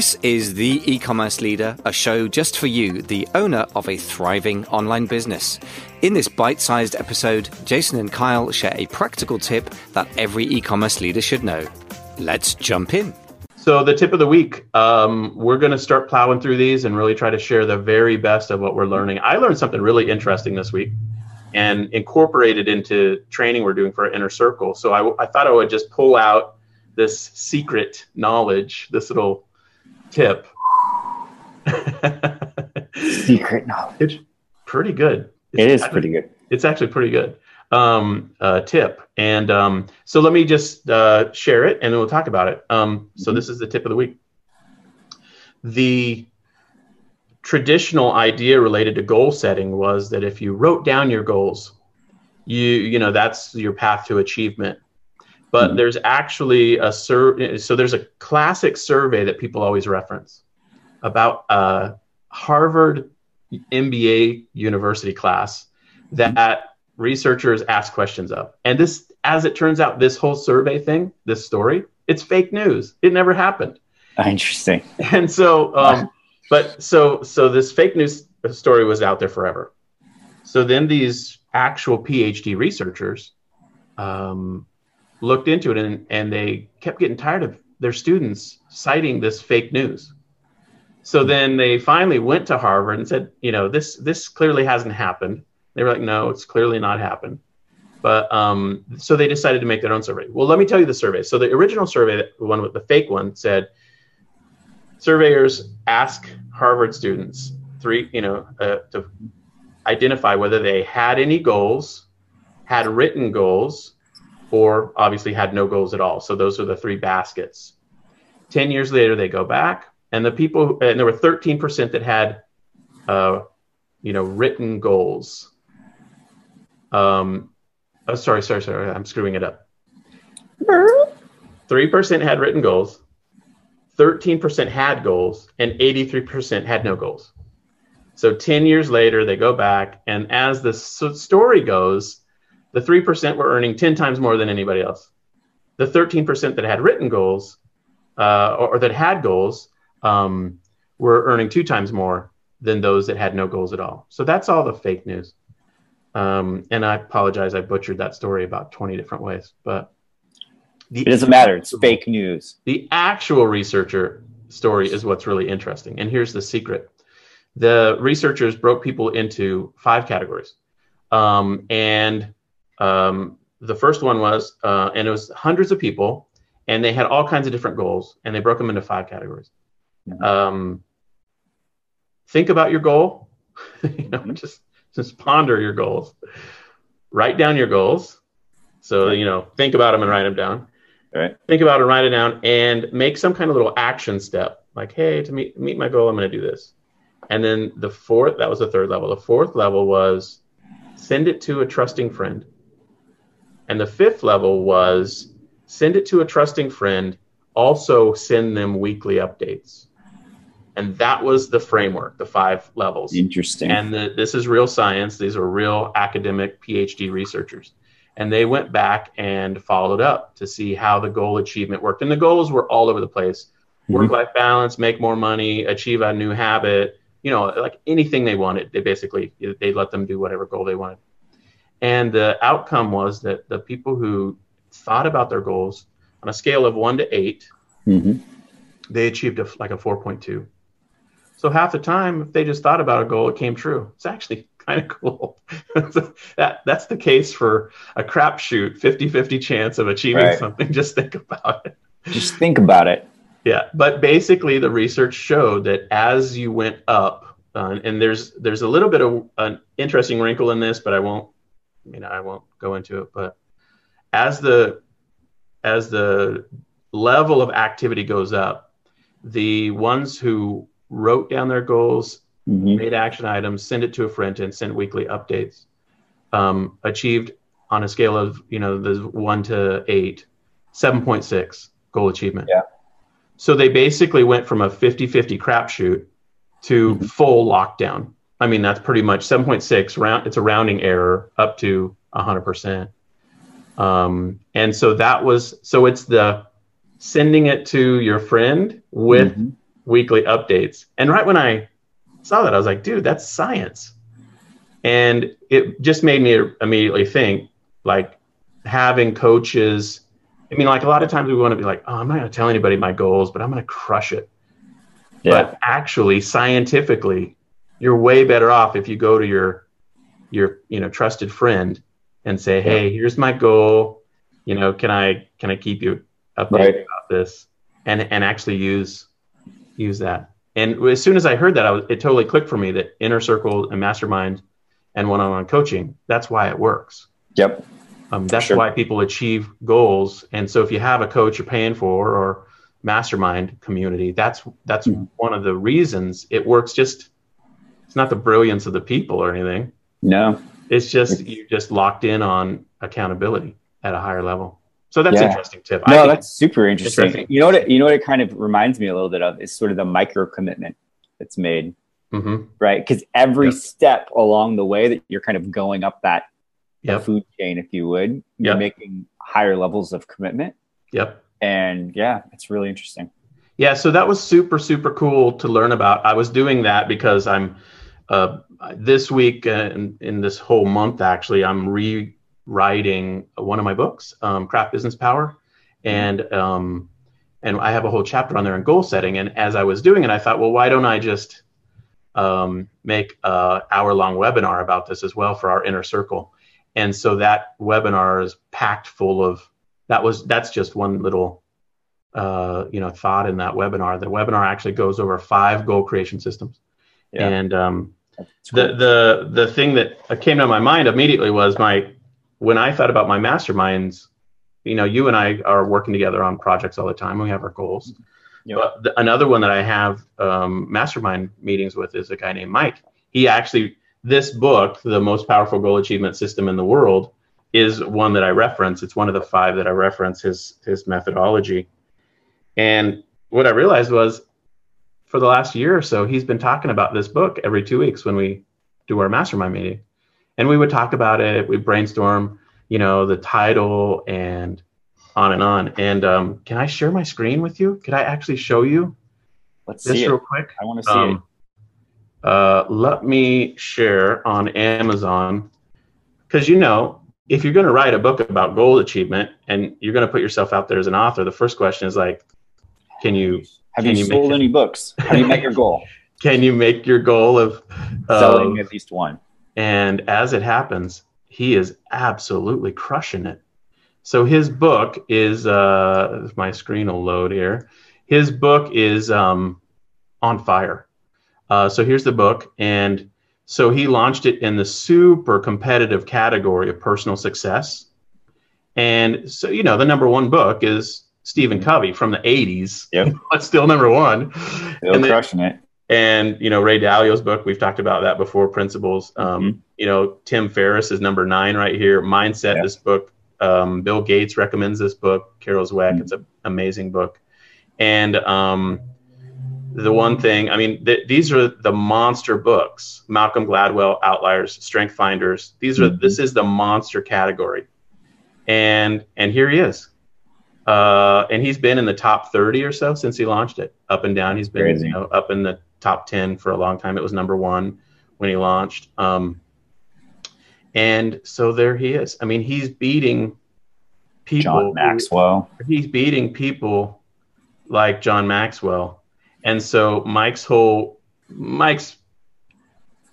This is The E Commerce Leader, a show just for you, the owner of a thriving online business. In this bite sized episode, Jason and Kyle share a practical tip that every e commerce leader should know. Let's jump in. So, the tip of the week, um, we're going to start plowing through these and really try to share the very best of what we're learning. I learned something really interesting this week and incorporated into training we're doing for inner circle. So, I, I thought I would just pull out this secret knowledge, this little tip. Secret knowledge. It's pretty good. It's It is actually- pretty good. It's actually pretty good. Um, uh, tip. And um, so let me just uh, share it and then we'll talk about it. Um, so Mhm. this is the tip of the week. The traditional idea related to goal setting was that if you wrote down your goals, you you know that's your path to achievement. But Mhm. there's actually a sur- so there's a classic survey that people always reference about a Harvard MBA university class that researchers ask questions of. And this, as it turns out, this whole survey thing, this story, it's fake news. It never happened. Interesting. And so, um, but so so this fake news story was out there forever. So then these actual PhD researchers um, looked into it and, and they kept getting tired of their students citing this fake news. So then they finally went to Harvard and said, you know, this this clearly hasn't happened. They were like, no, it's clearly not happened. But um, so they decided to make their own survey. Well, let me tell you the survey. So the original survey, the one with the fake one, said surveyors ask Harvard students three, you know, uh, to identify whether they had any goals, had written goals, or obviously had no goals at all. So those are the three baskets. Ten years later, they go back, and the people, and there were thirteen percent that had, uh, you know, written goals. Um, oh, sorry, sorry, sorry, I'm screwing it up. Three percent had written goals. 13% had goals and 83% had no goals. So 10 years later, they go back, and as the story goes, the 3% were earning 10 times more than anybody else. The 13% that had written goals uh, or, or that had goals um, were earning two times more than those that had no goals at all. So that's all the fake news. Um, and I apologize, I butchered that story about 20 different ways, but the It doesn't matter. It's fake news. the actual researcher story is what's really interesting. And here's the secret the researchers broke people into five categories. Um, and um, the first one was, uh, and it was hundreds of people, and they had all kinds of different goals, and they broke them into five categories. Mhm. Um, think about your goal, you know, just just ponder your goals, write down your goals. So you know, think about them and write them down Right. think about it, write it down, and make some kind of little action step. Like, hey, to meet meet my goal, I'm going to do this. And then the fourth, that was the third level. The fourth level was send it to a trusting friend. And the fifth level was send it to a trusting friend. Also, send them weekly updates. And that was the framework, the five levels. Interesting. And the, this is real science. These are real academic PhD researchers. And they went back and followed up to see how the goal achievement worked. And the goals were all over the place Mhm. work life balance, make more money, achieve a new habit, you know, like anything they wanted. They basically, they let them do whatever goal they wanted. And the outcome was that the people who thought about their goals on a scale of one to eight, Mhm. they achieved a, like a 4.2. So half the time, if they just thought about a goal, it came true. It's actually kind of cool. That that's the case for a crapshoot, 50-50 chance of achieving Right. something. Just think about it. Just think about it. Yeah, but basically, the research showed that as you went up, uh, and there's there's a little bit of an interesting wrinkle in this, but I won't, you know, I won't go into it. But as the as the level of activity goes up, the ones who wrote down their goals, Mhm. made action items, send it to a friend, and sent weekly updates, um, achieved on a scale of you know the one to eight, 7.6 goal achievement. Yeah. So they basically went from a 50-50 crapshoot to Mhm. full lockdown. I mean, that's pretty much 7.6 round. It's a rounding error up to 100%. Um, and so that was, so it's the sending it to your friend with Mhm. weekly updates. And right when I saw that, I was like, dude, that's science. And it just made me immediately think like having coaches. I mean, like a lot of times we want to be like, oh, I'm not going to tell anybody my goals, but I'm going to crush it. Yeah. But actually, scientifically, you're way better off if you go to your your you know trusted friend and say, hey, here's my goal. You know, can I can I keep you updated Right. about this? And and actually use use that. And as soon as I heard that, I was, it totally clicked for me that inner circle and mastermind and one-on-one coaching. That's why it works. Yep. Um, that's Sure. why people achieve goals. And so if you have a coach you're paying for or mastermind community, that's that's Mhm. one of the reasons it works. Just it's not the brilliance of the people or anything. No. It's just you're just locked in on accountability at a higher level. So that's Yeah. an interesting tip. No, that's super interesting. Interesting. You know what? It, you know what it kind of reminds me a little bit of is sort of the micro commitment that's made, Mhm. right? Because every Yep. step along the way that you're kind of going up that Yep. food chain, if you would, you're making higher levels of commitment. Yep. And yeah, it's really interesting. Yeah, so that was super super cool to learn about. I was doing that because I'm uh, this week uh, in, in this whole month actually I'm rewriting one of my books, um, Craft Business Power, and um, and I have a whole chapter on there in goal setting. And as I was doing it, I thought, well, why don't I just um, make a hour long webinar about this as well for our inner circle? And so that webinar is packed full of that was that's just one little uh, you know thought in that webinar. The webinar actually goes over five goal creation systems, Yeah. and um, The the the thing that came to my mind immediately was my when I thought about my masterminds. You know, you and I are working together on projects all the time. We have our goals. Yep. But the, another one that I have um, mastermind meetings with is a guy named Mike. He actually this book, the most powerful goal achievement system in the world, is one that I reference. It's one of the five that I reference his his methodology. And what I realized was for the last year or so, he's been talking about this book every two weeks when we do our mastermind meeting. And we would talk about it, we brainstorm, you know, the title and on and on. And um, can I share my screen with you? Could I actually show you Let's this real it. quick? I want to see it. Um, uh, let me share on Amazon because you know if you're going to write a book about goal achievement and you're going to put yourself out there as an author, the first question is like, can you Have you, you make sold any books? Have you met your goal? can you make your goal of Selling at least one. and as it happens, he is absolutely crushing it. So his book is uh, my screen will load here. His book is um, on fire. Uh, so here's the book, and so he launched it in the super competitive category of personal success. And so you know the number one book is Stephen Covey from the '80s. Yep. but still number one. Still And then- crushing it. and you know Ray Dalio's book, we've talked about that before. Principles. Um, Mhm. You know Tim Ferriss is number nine right here. Mindset. Yeah. This book. Um, Bill Gates recommends this book. Carol Dweck. Mhm. It's an amazing book. And um, the one thing, I mean, th- these are the monster books. Malcolm Gladwell, Outliers, Strength Finders. These are. Mhm. This is the monster category. And and here he is. Uh, and he's been in the top 30 or so since he launched it. Up and down, he's been Crazy. you know, up in the top 10 for a long time. It was number one when he launched. Um, and so there he is. I mean, he's beating people. John who- Maxwell. he's beating people like John Maxwell. And so Mike's whole Mike's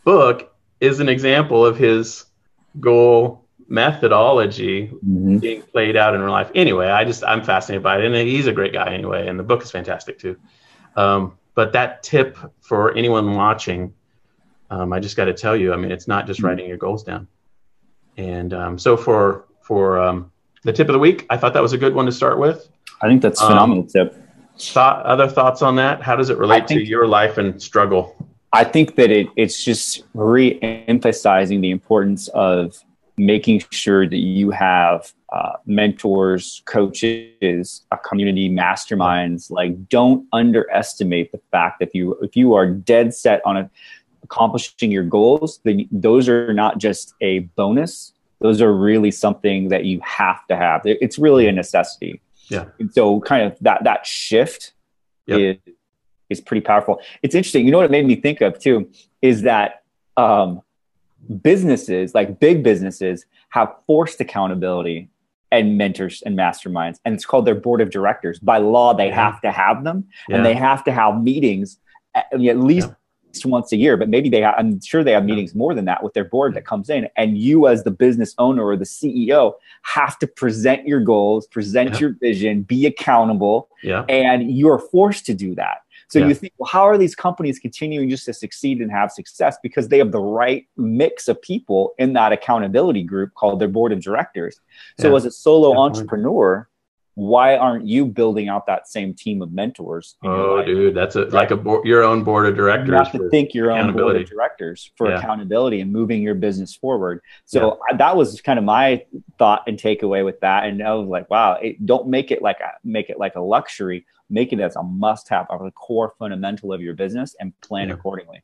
book is an example of his goal methodology Mhm. being played out in real life. Anyway, I just I'm fascinated by it, and he's a great guy anyway, and the book is fantastic too. Um, but that tip for anyone watching, um, I just got to tell you, I mean, it's not just Mhm. writing your goals down. And um, so for for um, the tip of the week, I thought that was a good one to start with. I think that's a Um, phenomenal tip. Thought other thoughts on that? How does it relate to your life and struggle? I think that it, it's just re-emphasizing the importance of making sure that you have uh, mentors, coaches, a community, masterminds. Like, don't underestimate the fact that if you if you are dead set on a, accomplishing your goals, then those are not just a bonus; those are really something that you have to have. It's really a necessity. Yeah. And so kind of that that shift Yep. is is pretty powerful. It's interesting. You know what it made me think of too is that um, businesses, like big businesses, have forced accountability and mentors and masterminds, and it's called their board of directors. By law, they Yeah. have to have them, Yeah. and they have to have meetings at, at least once a year. But maybe they, ha- I'm sure they have meetings more than that with their board that comes in, and you as the business owner or the CEO have to present your goals, present Yeah. your vision, be accountable, yeah. and you're forced to do that. So Yeah. you think, well, how are these companies continuing just to succeed and have success? Because they have the right mix of people in that accountability group called their board of directors. So Yeah. as a solo entrepreneur, why aren't you building out that same team of mentors? Oh, dude, that's a like a board, your own board of directors. You have to think your own board of directors for Yeah. accountability and moving your business forward. So I, that was kind of my thought and takeaway with that. And I was like, wow, it, don't make it like a, make it like a luxury. Make it as a must-have, of a core fundamental of your business, and plan Yeah. accordingly.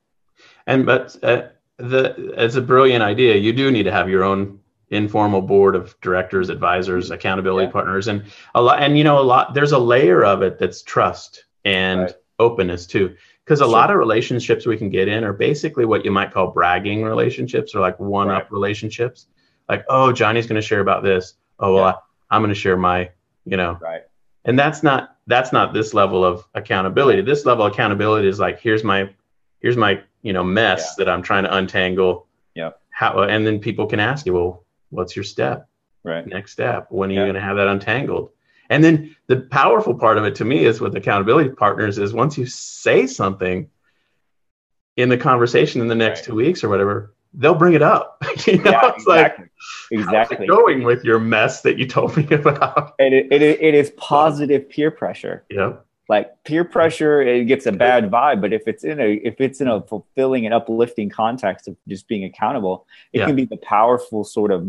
And but uh, the it's a brilliant idea. You do need to have your own informal board of directors, advisors, mm-hmm. accountability Yeah. partners, and a lot. And you know, a lot. There's a layer of it that's trust and Right. openness too. Because a Sure. lot of relationships we can get in are basically what you might call bragging relationships or like one up Right. relationships. Like, oh, Johnny's going to share about this. Oh, well, Yeah. I, I'm going to share my, you know, Right. and that's not that's not this level of accountability this level of accountability is like here's my here's my you know mess that i'm trying to untangle Yeah. how and then people can ask you well what's your step Right. next step when are Yeah. you going to have that untangled and then the powerful part of it to me is with accountability partners is once you say something in the conversation in the next Right. two weeks or whatever they'll bring it up you know Yeah, it's like exactly. exactly. how's it going with your mess that you told me about And it, it, it is positive peer pressure. yeah like peer pressure it gets a bad vibe but if it's in a if it's in a fulfilling and uplifting context of just being accountable it Yeah. can be the powerful sort of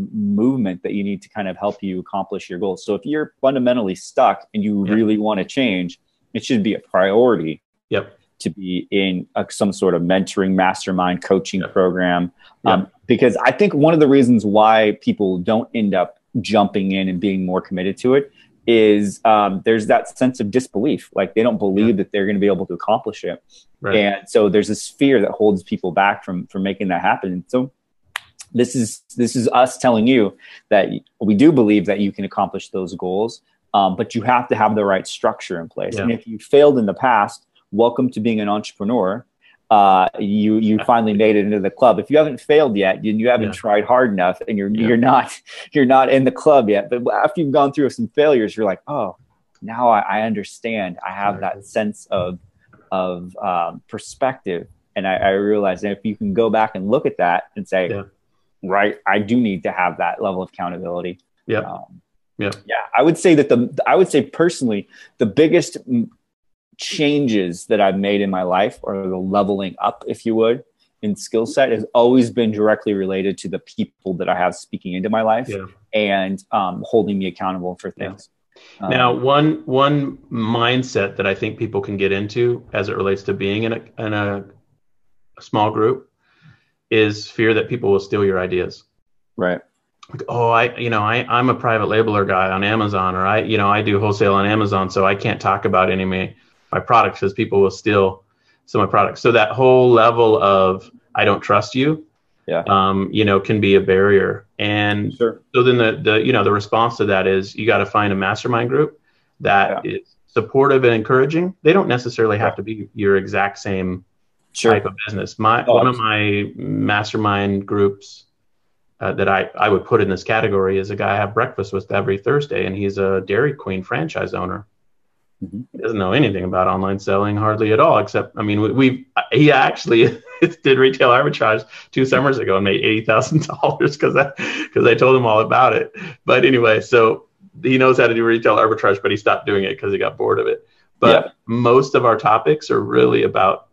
movement that you need to kind of help you accomplish your goals so if you're fundamentally stuck and you Yeah. really want to change it should be a priority Yep. to be in a, some sort of mentoring mastermind coaching Yep. program Yep. um, because i think one of the reasons why people don't end up jumping in and being more committed to it is um, there's that sense of disbelief. Like they don't believe that they're going to be able to accomplish it. Right. And so there's this fear that holds people back from from making that happen. And so this is this is us telling you that we do believe that you can accomplish those goals um, but you have to have the right structure in place. Yeah. and if you failed in the past welcome to being an entrepreneur uh, you you finally made it into the club. If you haven't failed yet, you, you haven't Yeah. tried hard enough, and you're Yeah. you're not you're not in the club yet. But after you've gone through some failures, you're like, oh, now I, I understand. I have that sense of of um, perspective, and I, I realize that if you can go back and look at that and say, Yeah. right, I do need to have that level of accountability. yeah Um, Yeah. Yeah. I would say that the, I would say personally, the biggest changes that I've made in my life or the leveling up, if you would, in skill set has always been directly related to the people that I have speaking into my life Yeah. and um, holding me accountable for Yeah. things. Um, Now, one one mindset that I think people can get into as it relates to being in a in a, a small group is fear that people will steal your ideas. right. Like, oh, I you know I I'm a private labeler guy on Amazon, or I you know I do wholesale on Amazon, so I can't talk about any of my products because people will steal some of my products. So that whole level of I don't trust you, Yeah. um, you know, can be a barrier. And Sure. so then the the you know the response to that is you got to find a mastermind group that is supportive and encouraging. They don't necessarily have to be your exact same Sure. type of business. My Oh, one of my mastermind groups uh, that I I would put in this category is a guy I have breakfast with every Thursday, and he's a Dairy Queen franchise owner. Mhm. He doesn't know anything about online selling hardly at all, except I mean we, we he actually did retail arbitrage two summers ago and made eighty thousand dollars because I because I told him all about it. But anyway, so he knows how to do retail arbitrage, but he stopped doing it because he got bored of it. But Yeah. most of our topics are really about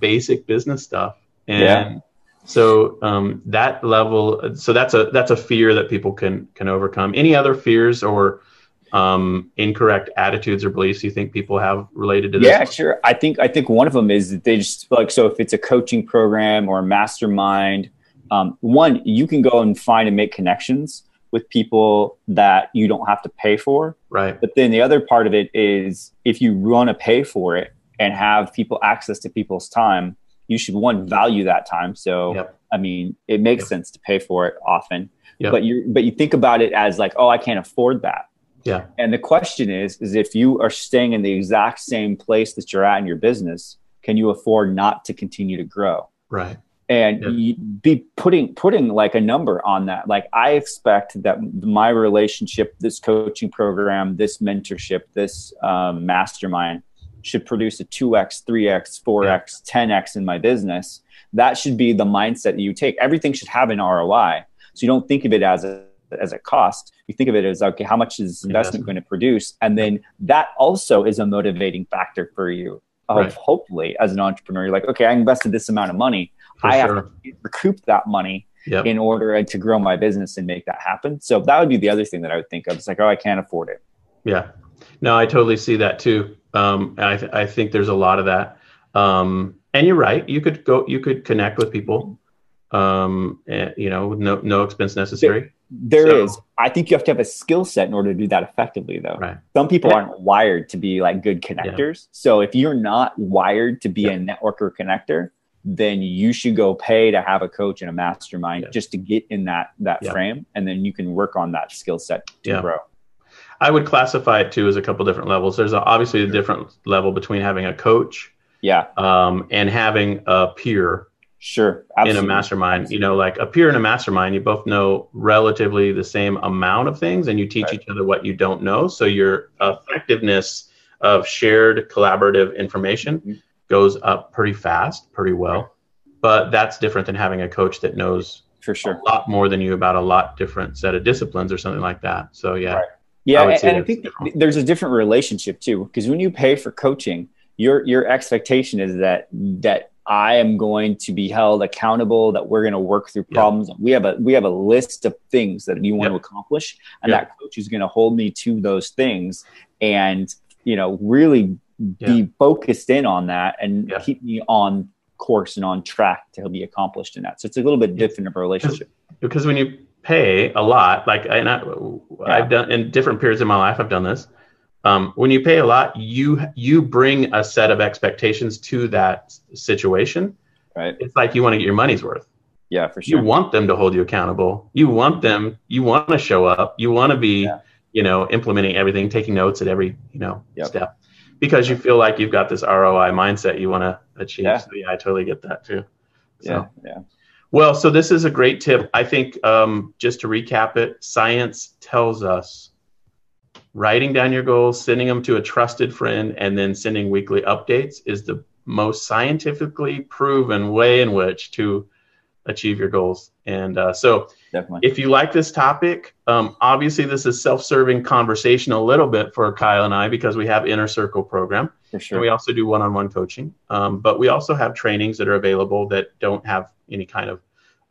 basic business stuff, and Yeah. so um, that level. So that's a that's a fear that people can can overcome. Any other fears or um, incorrect attitudes or beliefs you think people have related to this? Yeah, sure. I think I think one of them is that they just like so if it's a coaching program or a mastermind, um, one you can go and find and make connections with people that you don't have to pay for. Right. But then the other part of it is if you want to pay for it and have people access to people's time, you should one value that time. So yep. I mean, it makes yep. sense to pay for it often. Yep. But you but you think about it as like, oh, I can't afford that. Yeah. And the question is, is if you are staying in the exact same place that you're at in your business, can you afford not to continue to grow? Right. And yeah. be putting putting like a number on that. Like I expect that my relationship, this coaching program, this mentorship, this um, mastermind should produce a 2x, 3x, 4x, yeah. 10x in my business. That should be the mindset that you take. Everything should have an ROI. So you don't think of it as a as a cost. You think of it as okay, how much is this investment going to produce? And then that also is a motivating factor for you of right. hopefully as an entrepreneur, you're like, okay, I invested this amount of money. For I sure. have to recoup that money yep. in order to grow my business and make that happen. So that would be the other thing that I would think of. It's like, oh, I can't afford it. Yeah. No, I totally see that too. Um, I, th- I think there's a lot of that. Um, and you're right. You could go, you could connect with people, um, and, you know, with no, no expense necessary. There so, is. I think you have to have a skill set in order to do that effectively, though. Right. Some people yeah. aren't wired to be like good connectors. Yeah. So if you're not wired to be yeah. a networker connector, then you should go pay to have a coach and a mastermind just to get in that that frame, and then you can work on that skill set to grow. I would classify it too as a couple different levels. There's obviously a different level between having a coach, yeah, um, and having a peer Sure. Absolutely. In a mastermind, you know, like a peer in a mastermind, you both know relatively the same amount of things and you teach right. each other what you don't know. So your effectiveness of shared collaborative information mm-hmm. goes up pretty fast, pretty well. But that's different than having a coach that knows for sure a lot more than you about a lot different set of disciplines or something like that. So yeah. Right. Yeah, I and, and I think different. there's a different relationship too, because when you pay for coaching, your your expectation is that that I am going to be held accountable, that we're going to work through problems. We have a we have a list of things that you want to accomplish, and that coach is going to hold me to those things and you know really be focused in on that and keep me on course and on track to be accomplished in that. So it's a little bit different of a relationship. Because when you pay a lot, like and I, I've done in different periods of my life, I've done this um, when you pay a lot, you you bring a set of expectations to that situation. Right. It's like you want to get your money's worth. Yeah, for sure. You want them to hold you accountable. You want them. You want to show up. You want to be, yeah. you know, implementing everything, taking notes at every, you know, yep. step, because you feel like you've got this ROI mindset you want to achieve. Yeah. So yeah, I totally get that too. So. Yeah. Yeah. Well, so this is a great tip. I think um, just to recap it, science tells us writing down your goals, sending them to a trusted friend, and then sending weekly updates is the most scientifically proven way in which to achieve your goals. And uh, so, Definitely. if you like this topic, um, obviously this is self-serving conversation a little bit for Kyle and I because we have Inner Circle program. For sure. And we also do one-on-one coaching, um, but we also have trainings that are available that don't have any kind of,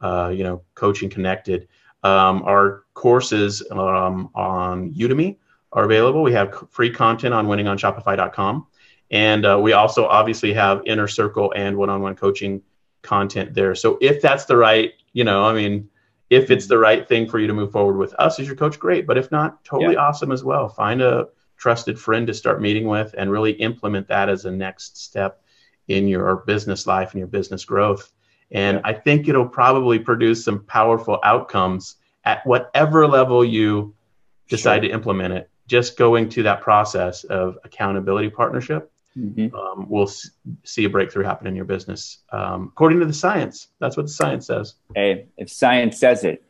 uh, you know, coaching connected. Um, our courses um, on Udemy are available. We have free content on winningionshopify.com. And uh, we also obviously have inner circle and one on one coaching content there. So if that's the right, you know, I mean, if it's the right thing for you to move forward with us as your coach, great. But if not, totally yeah. awesome as well. Find a trusted friend to start meeting with and really implement that as a next step in your business life and your business growth. And. I think it'll probably produce some powerful outcomes at whatever level you decide sure. to implement it just going to that process of accountability partnership mm-hmm. um, will s- see a breakthrough happen in your business. Um, according to the science that's what the science says. Hey if science says it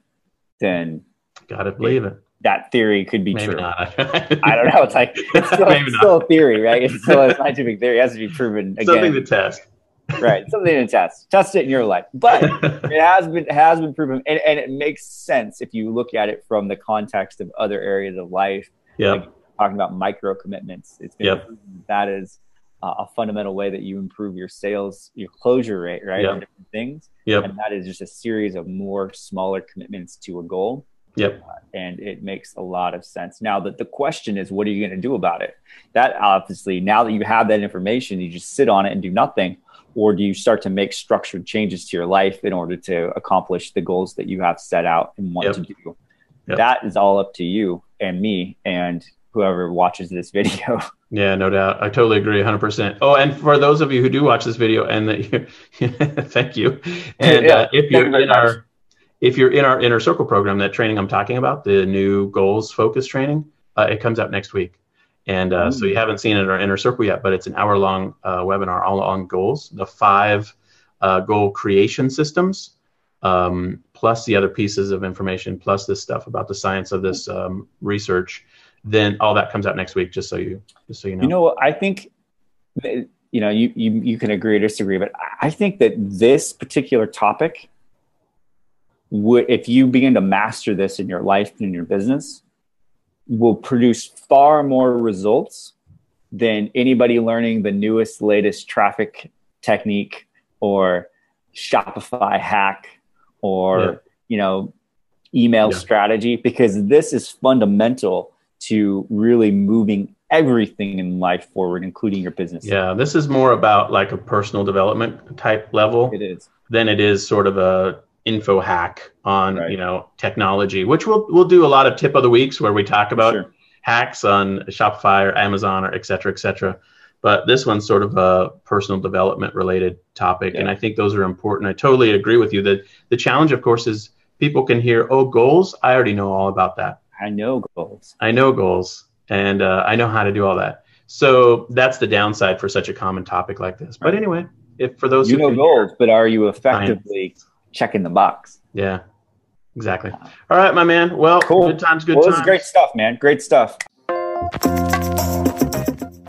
then gotta believe it, it. that theory could be Maybe true. i don't know. It's like it's still, it's still a theory right? It's still a scientific theory. It has to be proven again. Something to test. Right. Something to test. Test it in your life. But it has been has been proven. And, and it makes sense if you look at it from the context of other areas of life yeah. Like talking about micro commitments. It's been yep. that is uh, a fundamental way that you improve your sales, your closure rate, right? Yep. Different things. Yep. And that is just a series of more smaller commitments to a goal. Yep. Uh, and it makes a lot of sense. Now that the question is, what are you going to do about it? That obviously, now that you have that information, you just sit on it and do nothing. Or do you start to make structured changes to your life in order to accomplish the goals that you have set out and want yep. to do? yep. that is all up to you and me and whoever watches this video. Yeah, no doubt. I totally agree 100%. Oh, and for those of you who do watch this video and that you, thank you. And yeah, uh, if you're in our if you're in our inner circle program, that training I'm talking about, the new goals focus training, uh, it comes out next week. And uh, so you haven't seen it in our inner circle yet, but it's an hour long uh, webinar all on goals, the five uh, goal creation systems, um, plus the other pieces of information, plus this stuff about the science of this um, research then all that comes out next week. Just so you, just so you know. You know, I think, you know, you you you can agree or disagree, but I think that this particular topic would, if you begin to master this in your life and in your business, will produce far more results than anybody learning the newest, latest traffic technique or Shopify hack or yeah. you know email yeah. strategy because this is fundamental to really moving everything in life forward, including your business. Yeah, this is more about like a personal development type level. It is. Than it is sort of a info hack on right. you know technology, which we'll we'll do a lot of tip of the weeks where we talk about sure. hacks on Shopify or Amazon or et cetera, et cetera. But this one's sort of a personal development related topic, yeah. and I think those are important. I totally agree with you that the challenge, of course, is people can hear, "Oh, goals! I already know all about that." I know goals. I know goals, and uh, I know how to do all that. So that's the downside for such a common topic like this. But anyway, if for those you know goals, but are you effectively science. checking the box? Yeah, exactly. All right, my man. Well, cool. good times, good well, times. great stuff, man. Great stuff.